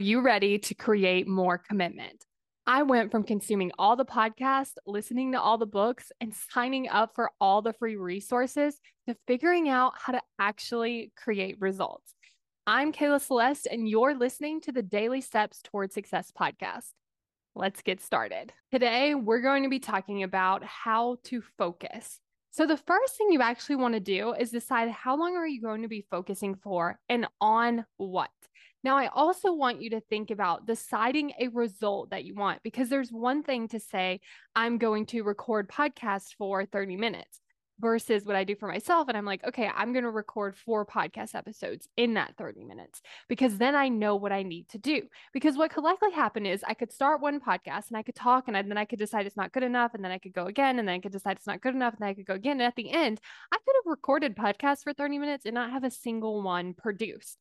you ready to create more commitment? I went from consuming all the podcasts, listening to all the books, and signing up for all the free resources to figuring out how to actually create results. I'm Kayla Celeste, and you're listening to the Daily Steps Toward Success podcast. Let's get started. Today, we're going to be talking about how to focus. So, the first thing you actually want to do is decide how long are you going to be focusing for and on what. Now, I also want you to think about deciding a result that you want because there's one thing to say, I'm going to record podcasts for 30 minutes versus what I do for myself. And I'm like, okay, I'm going to record four podcast episodes in that 30 minutes because then I know what I need to do. Because what could likely happen is I could start one podcast and I could talk and then I could decide it's not good enough. And then I could go again and then I could decide it's not good enough. And then I could go again. And at the end, I could have recorded podcasts for 30 minutes and not have a single one produced.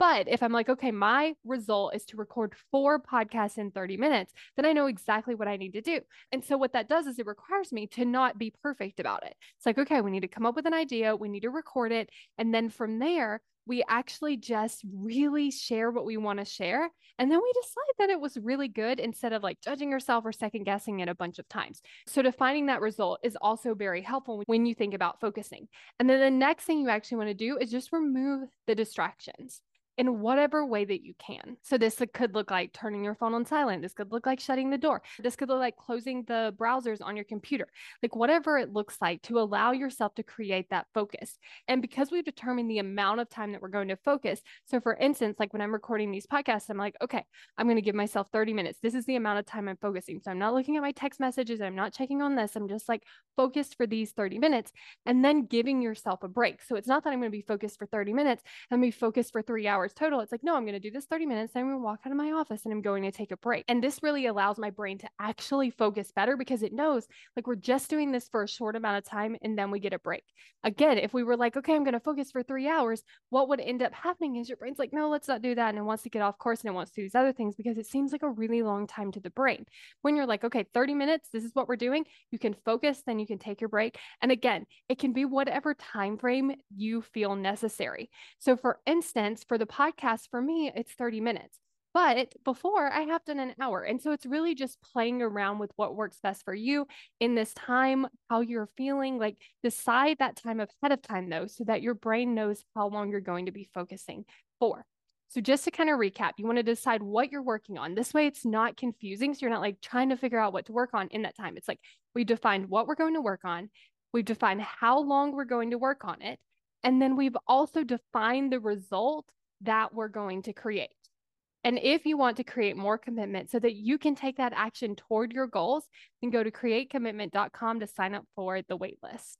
But if I'm like, okay, my result is to record four podcasts in 30 minutes, then I know exactly what I need to do. And so what that does is it requires me to not be perfect about it. It's like, okay, we need to come up with an idea, we need to record it. And then from there, we actually just really share what we want to share. And then we decide that it was really good instead of like judging yourself or second guessing it a bunch of times. So, defining that result is also very helpful when you think about focusing. And then the next thing you actually want to do is just remove the distractions in whatever way that you can. So this could look like turning your phone on silent. This could look like shutting the door. This could look like closing the browsers on your computer. Like whatever it looks like to allow yourself to create that focus. And because we've determined the amount of time that we're going to focus. So for instance, like when I'm recording these podcasts, I'm like, okay, I'm going to give myself 30 minutes. This is the amount of time I'm focusing. So I'm not looking at my text messages. I'm not checking on this. I'm just like focused for these 30 minutes and then giving yourself a break. So it's not that I'm going to be focused for 30 minutes. I'm going to be focused for three hours hours total. It's like, no, I'm going to do this 30 minutes. Then I'm going to walk out of my office and I'm going to take a break. And this really allows my brain to actually focus better because it knows like we're just doing this for a short amount of time and then we get a break. Again, if we were like, okay, I'm going to focus for three hours, what would end up happening is your brain's like, no, let's not do that. And it wants to get off course and it wants to do these other things because it seems like a really long time to the brain. When you're like, okay, 30 minutes, this is what we're doing, you can focus, then you can take your break. And again, it can be whatever time frame you feel necessary. So for instance, for the podcast for me, it's 30 minutes. But before I have done an hour. And so it's really just playing around with what works best for you in this time, how you're feeling. Like decide that time ahead of time, though, so that your brain knows how long you're going to be focusing for. So just to kind of recap, you want to decide what you're working on. This way it's not confusing. So you're not like trying to figure out what to work on in that time. It's like we defined what we're going to work on. We've defined how long we're going to work on it. And then we've also defined the result that we're going to create. And if you want to create more commitment so that you can take that action toward your goals, then go to createcommitment.com to sign up for the waitlist.